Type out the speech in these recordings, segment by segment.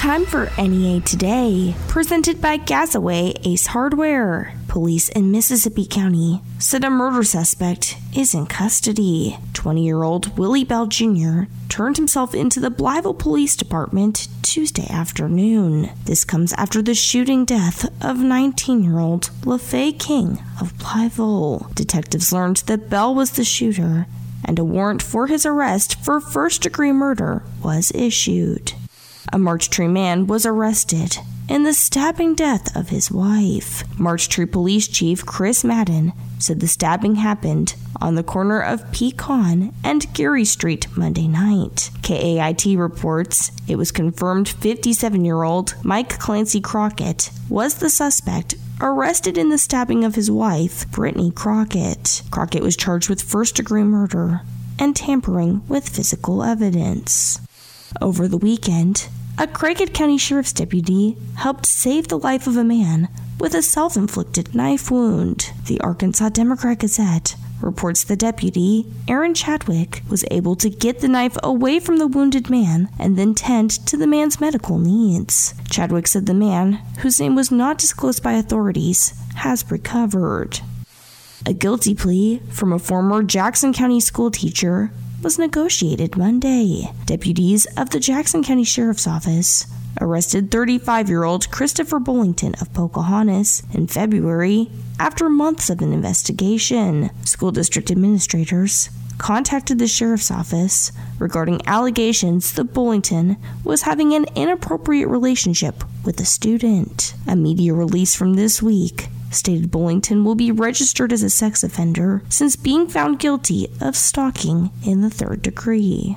Time for NEA Today, presented by Gazaway Ace Hardware. Police in Mississippi County said a murder suspect is in custody. 20 year old Willie Bell Jr. turned himself into the Blytheville Police Department Tuesday afternoon. This comes after the shooting death of 19 year old LaFay King of Blytheville. Detectives learned that Bell was the shooter, and a warrant for his arrest for first degree murder was issued. A Marked Tree man was arrested in the stabbing death of his wife. Marked Tree Police Chief Chris Madden said the stabbing happened on the corner of Pecan and Geary Street Monday night. KAIT reports it was confirmed 57 year old Mike Clancy Crockett was the suspect arrested in the stabbing of his wife, Brittany Crockett. Crockett was charged with first degree murder and tampering with physical evidence. Over the weekend, a Craighead County Sheriff's deputy helped save the life of a man with a self inflicted knife wound. The Arkansas Democrat Gazette reports the deputy, Aaron Chadwick, was able to get the knife away from the wounded man and then tend to the man's medical needs. Chadwick said the man, whose name was not disclosed by authorities, has recovered. A guilty plea from a former Jackson County school teacher was negotiated Monday. Deputies of the Jackson County Sheriff's Office arrested 35 year old Christopher Bullington of Pocahontas in February after months of an investigation. School district administrators contacted the sheriff's office regarding allegations that Bullington was having an inappropriate relationship with a student. A media release from this week stated Bullington will be registered as a sex offender since being found guilty of stalking in the third degree.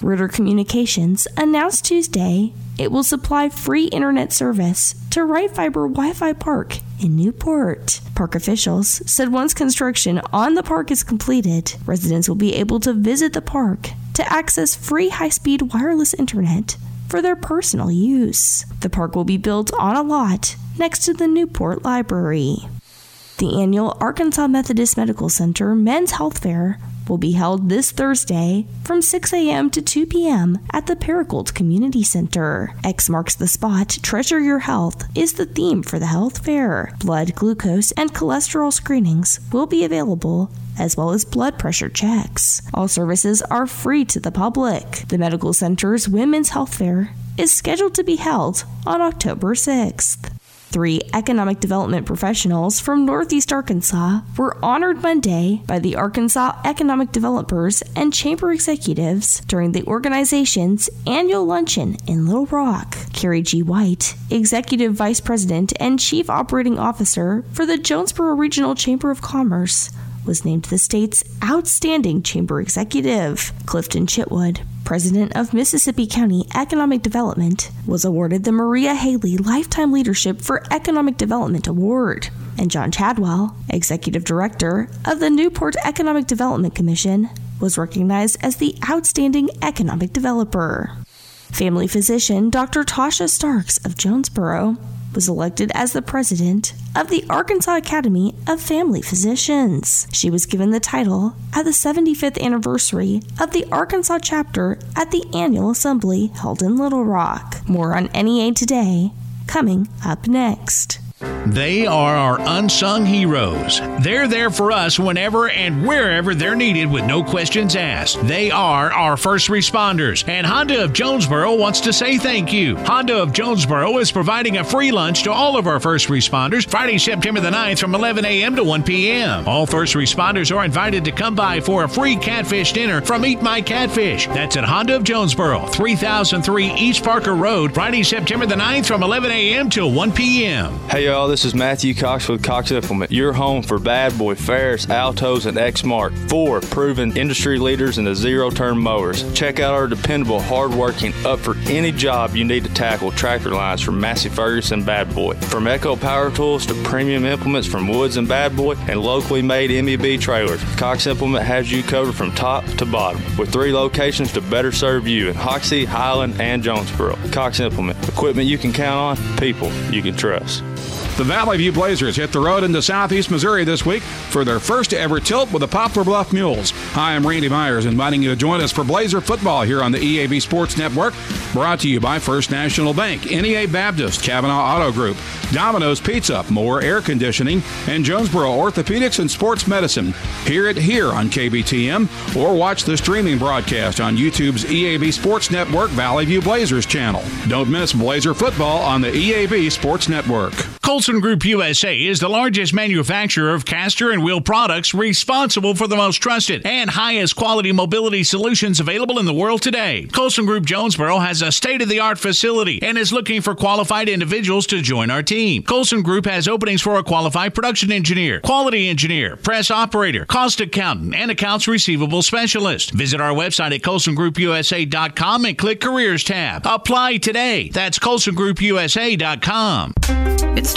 Ritter Communications announced Tuesday it will supply free internet service to Right Fiber Wi Fi Park in Newport. Park officials said once construction on the park is completed, residents will be able to visit the park to access free high speed wireless internet for their personal use. The park will be built on a lot next to the Newport Library. The annual Arkansas Methodist Medical Center Men's Health Fair will be held this Thursday from 6 a.m. to 2 p.m. at the Paragould Community Center. X marks the spot. Treasure Your Health is the theme for the health fair. Blood, glucose, and cholesterol screenings will be available as well as blood pressure checks. All services are free to the public. The Medical Center's Women's Health Fair is scheduled to be held on October 6th. Three economic development professionals from Northeast Arkansas were honored Monday by the Arkansas Economic Developers and Chamber executives during the organization's annual luncheon in Little Rock. Carrie G. White, Executive Vice President and Chief Operating Officer for the Jonesboro Regional Chamber of Commerce, was named the state's outstanding chamber executive. Clifton Chitwood, president of Mississippi County Economic Development, was awarded the Maria Haley Lifetime Leadership for Economic Development Award. And John Chadwell, executive director of the Newport Economic Development Commission, was recognized as the outstanding economic developer. Family physician Dr. Tasha Starks of Jonesboro was elected as the president of the Arkansas Academy of Family Physicians. She was given the title at the 75th anniversary of the Arkansas chapter at the annual assembly held in Little Rock. More on NEA today, coming up next. They are our unsung heroes. They're there for us whenever and wherever they're needed with no questions asked. They are our first responders, and Honda of Jonesboro wants to say thank you. Honda of Jonesboro is providing a free lunch to all of our first responders Friday, September the 9th from 11 a.m. to 1 p.m. All first responders are invited to come by for a free catfish dinner from Eat My Catfish. That's at Honda of Jonesboro, 3003 East Parker Road, Friday, September the 9th from 11 a.m. to 1 p.m. Hey y'all, this is Matthew Cox with Cox Implement, your home for Bad Boy, Ferris, Altoz, and Exmark, four proven industry leaders in the zero-turn mowers. Check out our dependable, hard-working, up for any job you need to tackle tractor lines from Massey Ferguson Bad Boy. From Echo Power Tools to premium implements from Woods and Bad Boy and locally made MEB trailers, Cox Implement has you covered from top to bottom with three locations to better serve you in Hoxie, Highland, and Jonesboro. Cox Implement, equipment you can count on, people you can trust. The Valley View Blazers hit the road into southeast Missouri this week for their first ever tilt with the Poplar Bluff Mules. Hi, I'm Randy Myers, inviting you to join us for Blazer football here on the EAB Sports Network. Brought to you by First National Bank, NEA Baptist, Cavenaugh Auto Group, Domino's Pizza, More Air Conditioning, and Jonesboro Orthopedics and Sports Medicine. Hear it here on KBTM or watch the streaming broadcast on YouTube's EAB Sports Network Valley View Blazers channel. Don't miss Blazer football on the EAB Sports Network. Colson Group USA is the largest manufacturer of caster and wheel products responsible for the most trusted and highest quality mobility solutions available in the world today. Colson Group Jonesboro has a state of the art facility and is looking for qualified individuals to join our team. Colson Group has openings for a qualified production engineer, quality engineer, press operator, cost accountant, and accounts receivable specialist. Visit our website at colsongroupusa.com and click careers tab. Apply today. That's colsongroupusa.com. It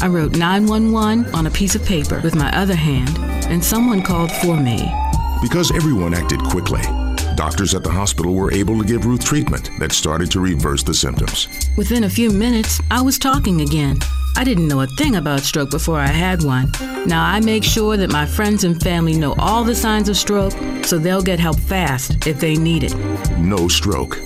I wrote 911 on a piece of paper with my other hand, and someone called for me. Because everyone acted quickly, doctors at the hospital were able to give Ruth treatment that started to reverse the symptoms. Within a few minutes, I was talking again. I didn't know a thing about stroke before I had one. Now I make sure that my friends and family know all the signs of stroke so they'll get help fast if they need it. Know stroke.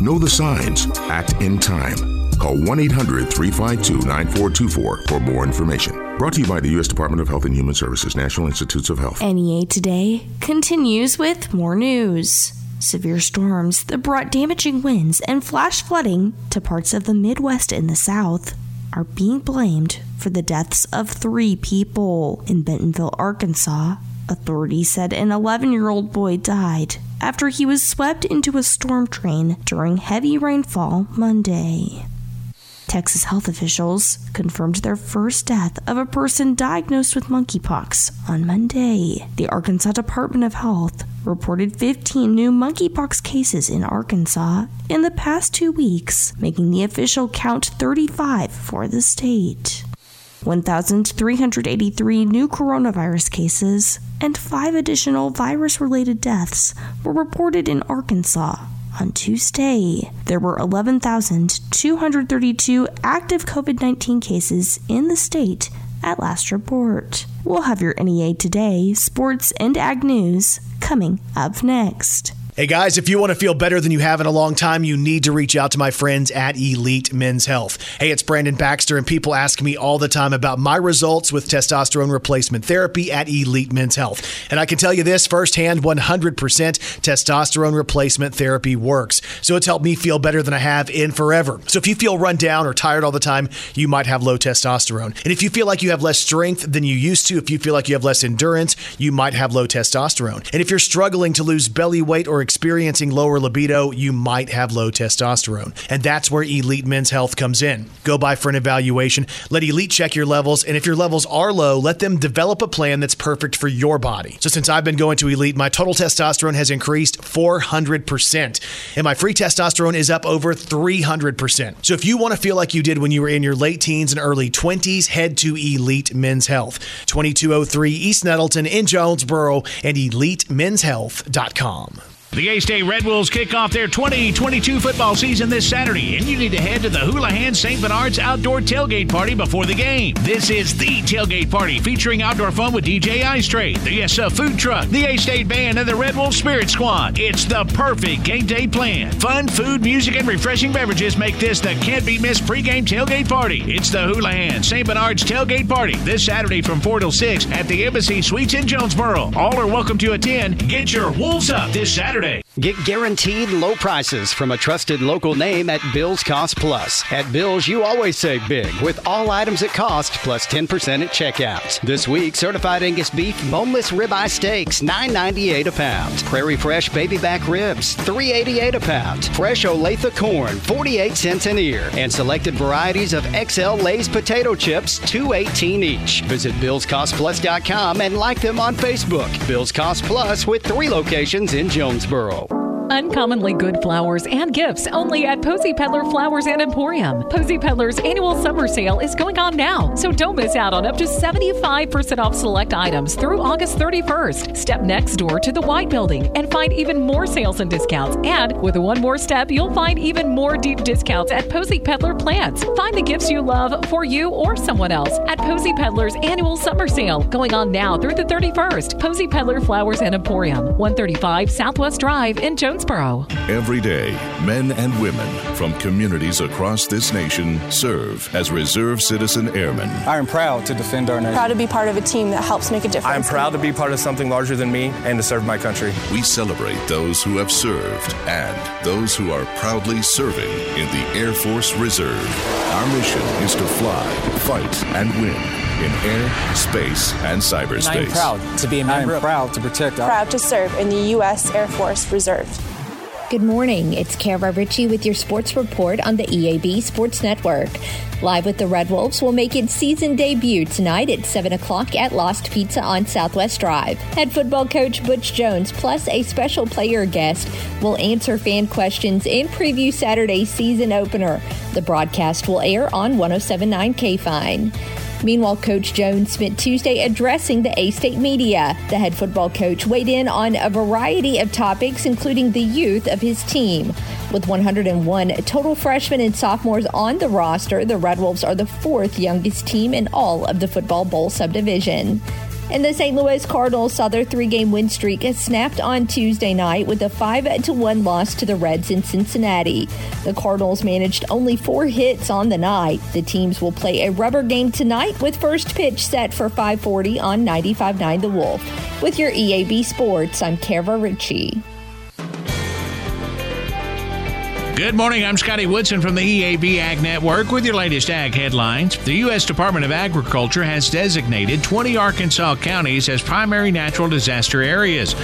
Know the signs. Act in time. Call 1 800 352 9424 for more information. Brought to you by the U.S. Department of Health and Human Services, National Institutes of Health. NEA Today continues with more news. Severe storms that brought damaging winds and flash flooding to parts of the Midwest and the South are being blamed for the deaths of three people in Bentonville, Arkansas. Authorities said an 11 year old boy died after he was swept into a storm train during heavy rainfall Monday. Texas health officials confirmed their first death of a person diagnosed with monkeypox on Monday. The Arkansas Department of Health reported 15 new monkeypox cases in Arkansas in the past two weeks, making the official count 35 for the state. 1,383 new coronavirus cases and five additional virus related deaths were reported in Arkansas on Tuesday. There were 11,232 active COVID 19 cases in the state at last report. We'll have your NEA Today, sports, and ag news coming up next. Hey guys, if you want to feel better than you have in a long time, you need to reach out to my friends at Elite Men's Health. Hey, it's Brandon Baxter, and people ask me all the time about my results with testosterone replacement therapy at Elite Men's Health. And I can tell you this firsthand 100% testosterone replacement therapy works. So it's helped me feel better than I have in forever. So if you feel run down or tired all the time, you might have low testosterone. And if you feel like you have less strength than you used to, if you feel like you have less endurance, you might have low testosterone. And if you're struggling to lose belly weight or experiencing lower libido, you might have low testosterone. And that's where Elite Men's Health comes in. Go by for an evaluation, let Elite check your levels, and if your levels are low, let them develop a plan that's perfect for your body. So since I've been going to Elite, my total testosterone has increased 400%, and my free testosterone is up over 300%. So if you want to feel like you did when you were in your late teens and early 20s, head to Elite Men's Health, 2203 East Nettleton in Jonesboro, and EliteMen'sHealth.com. The A State Red Wolves kick off their 2022 football season this Saturday, and you need to head to the Houlihan St. Bernard's Outdoor Tailgate Party before the game. This is the tailgate party featuring outdoor fun with DJ Ice Trade, the uh, food truck, the A State Band, and the Red Wolf Spirit Squad. It's the perfect game day plan. Fun, food, music, and refreshing beverages make this the can't be missed pregame tailgate party. It's the Houlihan St. Bernard's Tailgate Party this Saturday from 4 till 6 at the Embassy Suites in Jonesboro. All are welcome to attend. Get your wolves up this Saturday Saturday. Get guaranteed low prices from a trusted local name at Bill's Cost Plus. At Bill's, you always save big with all items at cost plus 10% at checkout. This week, certified Angus beef boneless ribeye steaks, $9.98 a pound. Prairie Fresh baby back ribs, $3.88 a pound. Fresh Olathe corn, 48 cents an ear. And selected varieties of XL Lay's potato chips, $2.18 each. Visit BillsCostPlus.com and like them on Facebook. Bill's Cost Plus with three locations in Jonesboro. Foxborough. Uncommonly good flowers and gifts only at Posy Peddler Flowers and Emporium. Posy Peddler's annual summer sale is going on now, so don't miss out on up to 75% off select items through August 31st. Step next door to the White Building and find even more sales and discounts. And with one more step, you'll find even more deep discounts at Posy Peddler Plants. Find the gifts you love for you or someone else at Posy Peddler's annual summer sale going on now through the 31st. Posy Peddler Flowers and Emporium, 135 Southwest Drive in Jonesboro. Every day, men and women from communities across this nation serve as Reserve Citizen Airmen. I am proud to defend our nation. Proud to be part of a team that helps make a difference. I am proud to be part of something larger than me and to serve my country. We celebrate those who have served and those who are proudly serving in the Air Force Reserve. Our mission is to fly, fight, and win in air, space, and cyberspace. And I am proud to be a member. I am proud to protect our. Proud to serve in the U.S. Air Force Reserve. Good morning. It's Kara Ritchie with your sports report on the EAB Sports Network. Live with the Red Wolves will make its season debut tonight at 7 o'clock at Lost Pizza on Southwest Drive. Head football coach Butch Jones, plus a special player guest, will answer fan questions and preview Saturday's season opener. The broadcast will air on 1079 K Fine. Meanwhile, Coach Jones spent Tuesday addressing the A State media. The head football coach weighed in on a variety of topics, including the youth of his team. With 101 total freshmen and sophomores on the roster, the Red Wolves are the fourth youngest team in all of the Football Bowl subdivision. And the St. Louis Cardinals saw their three-game win streak snapped on Tuesday night with a 5-1 loss to the Reds in Cincinnati. The Cardinals managed only four hits on the night. The teams will play a rubber game tonight with first pitch set for 540 on 95.9 The Wolf. With your EAB Sports, I'm Kara Ritchie. Good morning. I'm Scotty Woodson from the EAB Ag Network with your latest ag headlines. The U.S. Department of Agriculture has designated 20 Arkansas counties as primary natural disaster areas.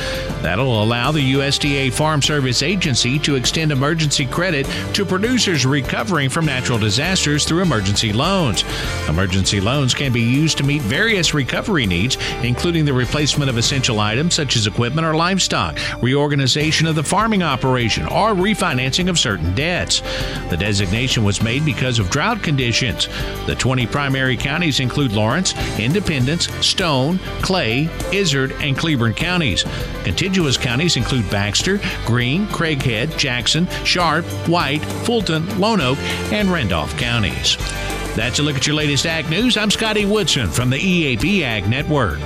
That'll allow the USDA Farm Service Agency to extend emergency credit to producers recovering from natural disasters through emergency loans. Emergency loans can be used to meet various recovery needs, including the replacement of essential items such as equipment or livestock, reorganization of the farming operation, or refinancing of certain debts. The designation was made because of drought conditions. The 20 primary counties include Lawrence, Independence, Stone, Clay, Izard, and Cleburne counties. Contiguous counties include Baxter, Greene, Craighead, Jackson, Sharp, White, Fulton, Lonoke, and Randolph counties. That's a look at your latest ag news. I'm Scotty Woodson from the EAB Ag Network.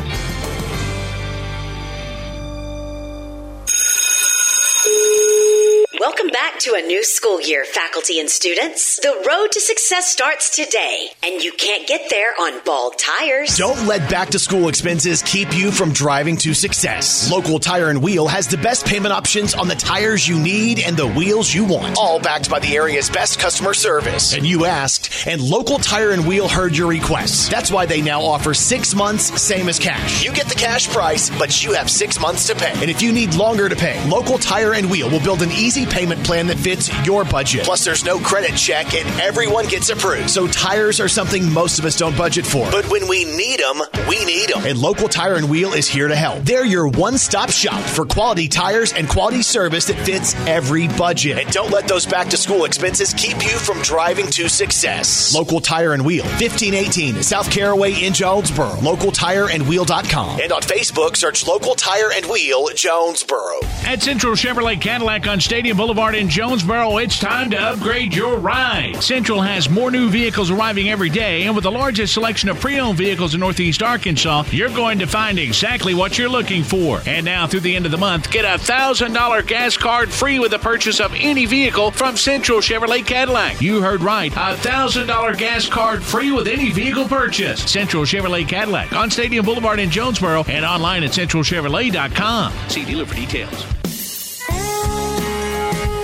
To a new school year, faculty and students. The road to success starts today, and you can't get there on bald tires. Don't let back to school expenses keep you from driving to success. Local Tire and Wheel has the best payment options on the tires you need and the wheels you want, all backed by the area's best customer service. And you asked, and Local Tire and Wheel heard your requests. That's why they now offer six months, same as cash. You get the cash price, but you have six months to pay. And if you need longer to pay, Local Tire and Wheel will build an easy payment plan that fits your budget. Plus, there's no credit check and everyone gets approved. So, tires are something most of us don't budget for. But when we need them, we need them. And Local Tire and Wheel is here to help. They're your one stop shop for quality tires and quality service that fits every budget. And don't let those back to school expenses keep you from driving to success. Local Tire and Wheel, 1518 South Caraway in Jonesboro. LocalTireandWheel.com. And on Facebook, search Local Tire and Wheel Jonesboro. At Central Chevrolet Cadillac on Stadium Boulevard in Jonesboro, it's time to upgrade your ride. Central has more new vehicles arriving every day, and with the largest selection of pre owned vehicles in Northeast Arkansas, you're going to find exactly what you're looking for. And now, through the end of the month, get a $1,000 gas card free with the purchase of any vehicle from Central Chevrolet Cadillac. You heard right, a $1,000 gas card free with any vehicle purchase. Central Chevrolet Cadillac on Stadium Boulevard in Jonesboro and online at centralchevrolet.com. See dealer for details.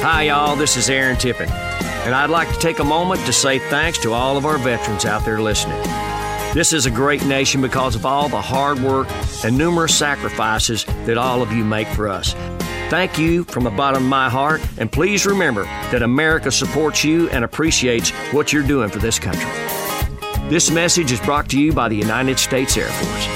Hi, y'all. This is Aaron Tippin, and I'd like to take a moment to say thanks to all of our veterans out there listening. This is a great nation because of all the hard work and numerous sacrifices that all of you make for us. Thank you from the bottom of my heart, and please remember that America supports you and appreciates what you're doing for this country. This message is brought to you by the United States Air Force.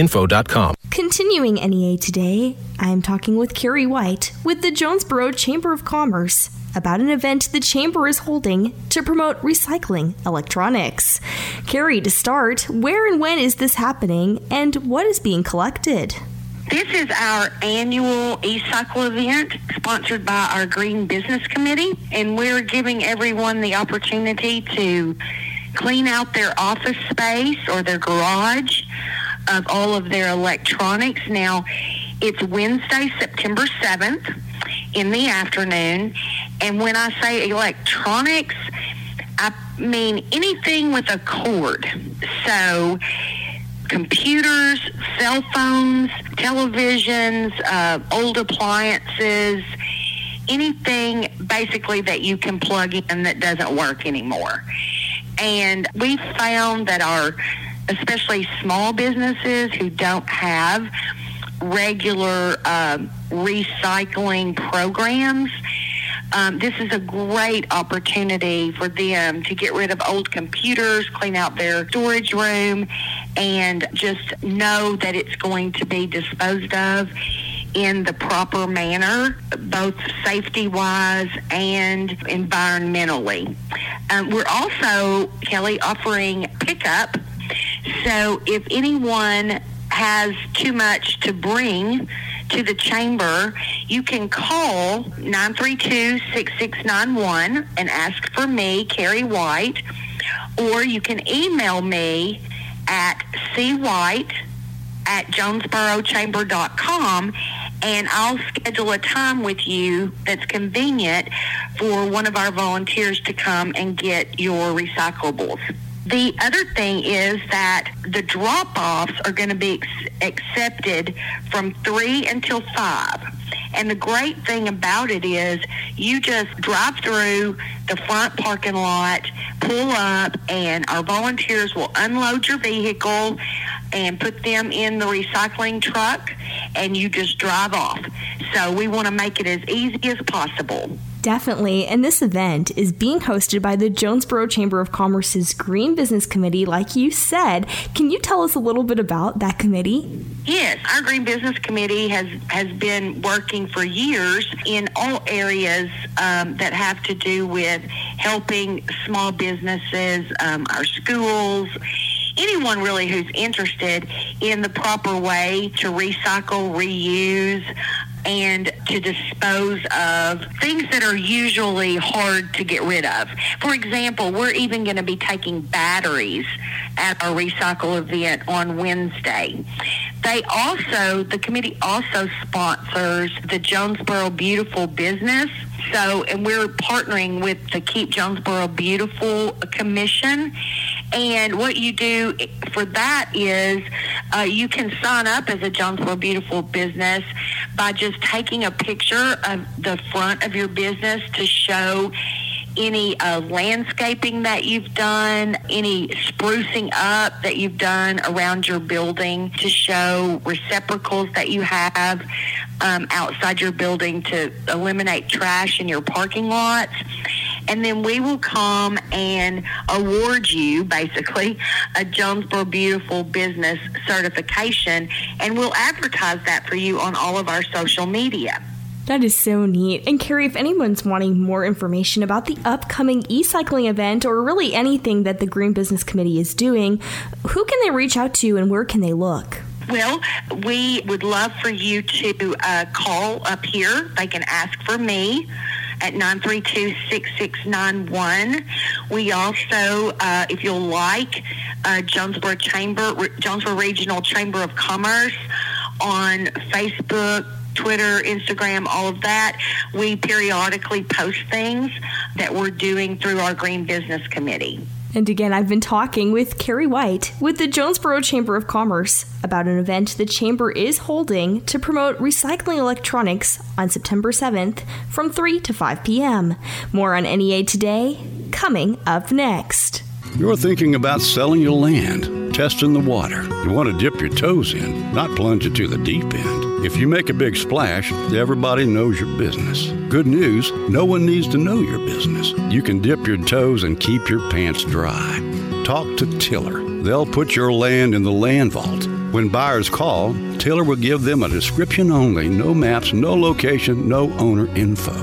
info.com. Continuing NEA today, I am talking with Carrie White with the Jonesboro Chamber of Commerce about an event the Chamber is holding to promote recycling electronics. Carrie, to start, where and when is this happening and what is being collected? This is our annual e-cycle event sponsored by our Green Business Committee, and we're giving everyone the opportunity to clean out their office space or their garage of all of their electronics. Now, it's Wednesday, September 7th in the afternoon, and when I say electronics, I mean anything with a cord. So, computers, cell phones, televisions, uh, old appliances, anything basically that you can plug in that doesn't work anymore. And we found that our, especially small businesses who don't have regular uh, recycling programs, um, this is a great opportunity for them to get rid of old computers, clean out their storage room, and just know that it's going to be disposed of in the proper manner, both safety wise and environmentally. Um, we're also, Kelly, offering pickup. So if anyone has too much to bring, to the chamber, you can call 932-6691 and ask for me, Carrie White, or you can email me at cwhite at jonesborochamber.com and I'll schedule a time with you that's convenient for one of our volunteers to come and get your recyclables. The other thing is that the drop offs are going to be ex- accepted from 3 until 5. And the great thing about it is you just drive through the front parking lot, pull up, and our volunteers will unload your vehicle and put them in the recycling truck, and you just drive off. So we want to make it as easy as possible. Definitely. And this event is being hosted by the Jonesboro Chamber of Commerce's Green Business Committee, like you said. Can you tell us a little bit about that committee? Yes, our Green Business Committee has, has been working for years in all areas um, that have to do with helping small businesses, um, our schools, anyone really who's interested in the proper way to recycle, reuse, and to dispose of things that are usually hard to get rid of. For example, we're even going to be taking batteries at our recycle event on Wednesday. They also, the committee also sponsors the Jonesboro Beautiful Business. So, and we're partnering with the Keep Jonesboro Beautiful Commission. And what you do for that is uh, you can sign up as a Jonesboro Beautiful business by just taking a picture of the front of your business to show any uh, landscaping that you've done, any sprucing up that you've done around your building to show receptacles that you have. um, outside your building to eliminate trash in your parking lots. And then we will come and award you basically a Jonesboro Beautiful Business certification, and we'll advertise that for you on all of our social media. That is so neat. And Carrie, if anyone's wanting more information about the upcoming e-cycling event or really anything that the Green Business Committee is doing, who can they reach out to and where can they look? Well, we would love for you to uh, call up here. They can ask for me at 932-6691. We also, uh, if you'll like, uh, Jonesboro Chamber, Jonesboro Regional Chamber of Commerce on Facebook, Twitter, Instagram, all of that. We periodically post things that we're doing through our Green Business Committee. And again, I've been talking with Carrie White with the Jonesboro Chamber of Commerce about an event the Chamber is holding to promote recycling electronics on September 7th from 3 to 5 p.m. More on NEA today, coming up next. You're thinking about selling your land, testing the water. You want to dip your toes in, not plunge into the deep end. If you make a big splash, everybody knows your business. Good news, no one needs to know your business. You can dip your toes and keep your pants dry. Talk to Tiller. They'll put your land in the land vault. When buyers call, Tiller will give them a description only, no maps, no location, no owner info.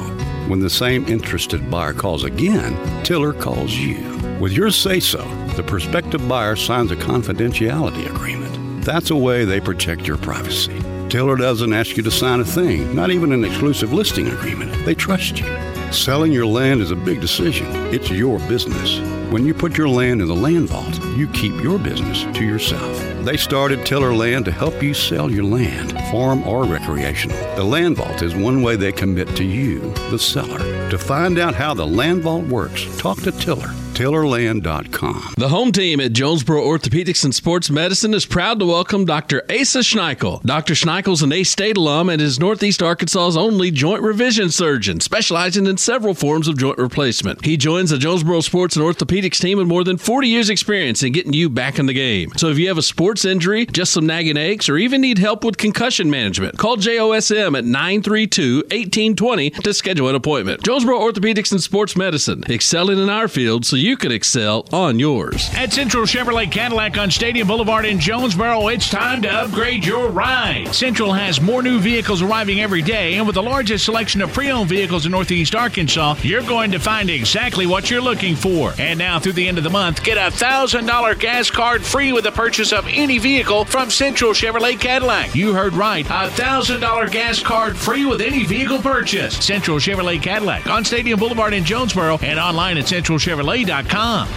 When the same interested buyer calls again, Tiller calls you. With your say so, the prospective buyer signs a confidentiality agreement. That's a way they protect your privacy. Tiller doesn't ask you to sign a thing, not even an exclusive listing agreement. They trust you. Selling your land is a big decision. It's your business. When you put your land in the land vault, you keep your business to yourself. They started Tiller Land to help you sell your land, farm or recreational. The Land Vault is one way they commit to you, the seller. To find out how the Land Vault works, talk to Tiller tillerland.com. The home team at Jonesboro Orthopedics and Sports Medicine is proud to welcome Dr. Asa Schneickel. Dr. is an A State alum and is Northeast Arkansas's only joint revision surgeon, specializing in several forms of joint replacement. He joins the Jonesboro Sports and Orthopedics team with more than 40 years' experience in getting you back in the game. So if you have a sports injury, just some nagging aches, or even need help with concussion management, call JOSM at 932 1820 to schedule an appointment. Jonesboro Orthopedics and Sports Medicine, excelling in our field so you you could excel on yours. At Central Chevrolet Cadillac on Stadium Boulevard in Jonesboro, it's time to upgrade your ride. Central has more new vehicles arriving every day, and with the largest selection of pre owned vehicles in Northeast Arkansas, you're going to find exactly what you're looking for. And now, through the end of the month, get a $1,000 gas card free with the purchase of any vehicle from Central Chevrolet Cadillac. You heard right. A $1,000 gas card free with any vehicle purchase. Central Chevrolet Cadillac on Stadium Boulevard in Jonesboro and online at centralchevrolet.com.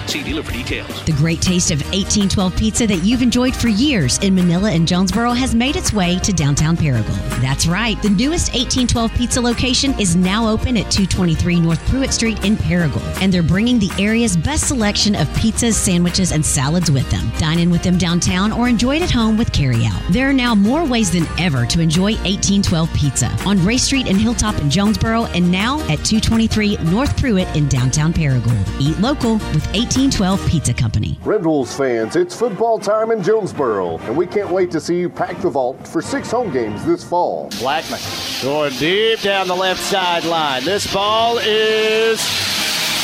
See dealer for details. The great taste of 1812 pizza that you've enjoyed for years in Manila and Jonesboro has made its way to downtown Paragould. That's right. The newest 1812 pizza location is now open at 223 North Pruitt Street in Paragould, and they're bringing the area's best selection of pizzas, sandwiches, and salads with them. Dine in with them downtown or enjoy it at home with carryout. There are now more ways than ever to enjoy 1812 pizza on Ray Street and Hilltop in Jonesboro, and now at 223 North Pruitt in downtown Paragould. Eat local with 1812 Pizza Company. Red Wolves fans, it's football time in Jonesboro, and we can't wait to see you pack the vault for six home games this fall. Blackman going deep down the left sideline. This ball is.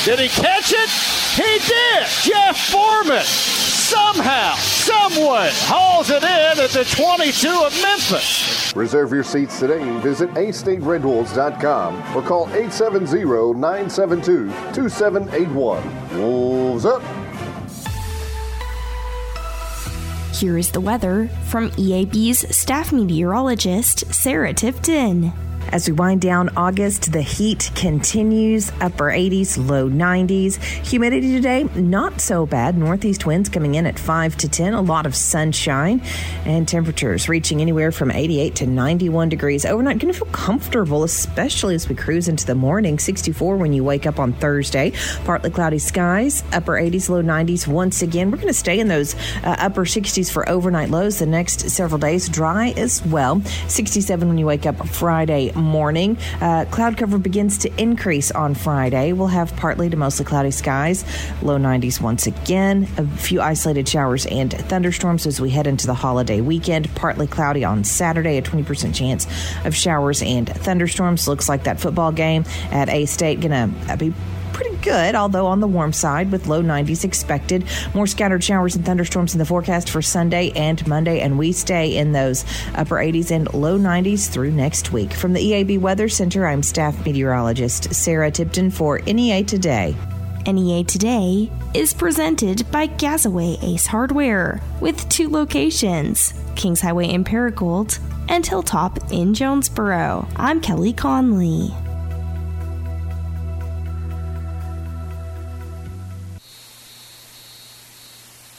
Did he catch it? He did! Jeff Foreman somehow, someway hauls it in at the 22 of Memphis. Reserve your seats today. And visit astateredwolves.com or call 870-972-2781. Wolves up! Here is the weather from EAB's staff meteorologist, Sarah Tifton. As we wind down August, the heat continues upper 80s, low 90s. Humidity today, not so bad. Northeast winds coming in at 5 to 10, a lot of sunshine, and temperatures reaching anywhere from 88 to 91 degrees. Overnight, going to feel comfortable, especially as we cruise into the morning. 64 when you wake up on Thursday. Partly cloudy skies, upper 80s, low 90s. Once again, we're going to stay in those uh, upper 60s for overnight lows the next several days. Dry as well. 67 when you wake up Friday morning. Uh, cloud cover begins to increase on Friday. We'll have partly to mostly cloudy skies, low 90s once again. A few isolated showers and thunderstorms as we head into the holiday weekend. Partly cloudy on Saturday, a 20% chance of showers and thunderstorms. Looks like that football game at A State going to be pretty good, although on the warm side with low 90s expected. More scattered showers and thunderstorms in the forecast for Sunday and Monday, and we stay in those upper 80s and low 90s through next week. From the EAB Weather Center, I'm staff meteorologist Sarah Tipton for NEA Today. NEA Today is presented by Gazaway Ace Hardware with two locations Kings Highway in Paragould and Hilltop in Jonesboro. I'm Kelly Conley.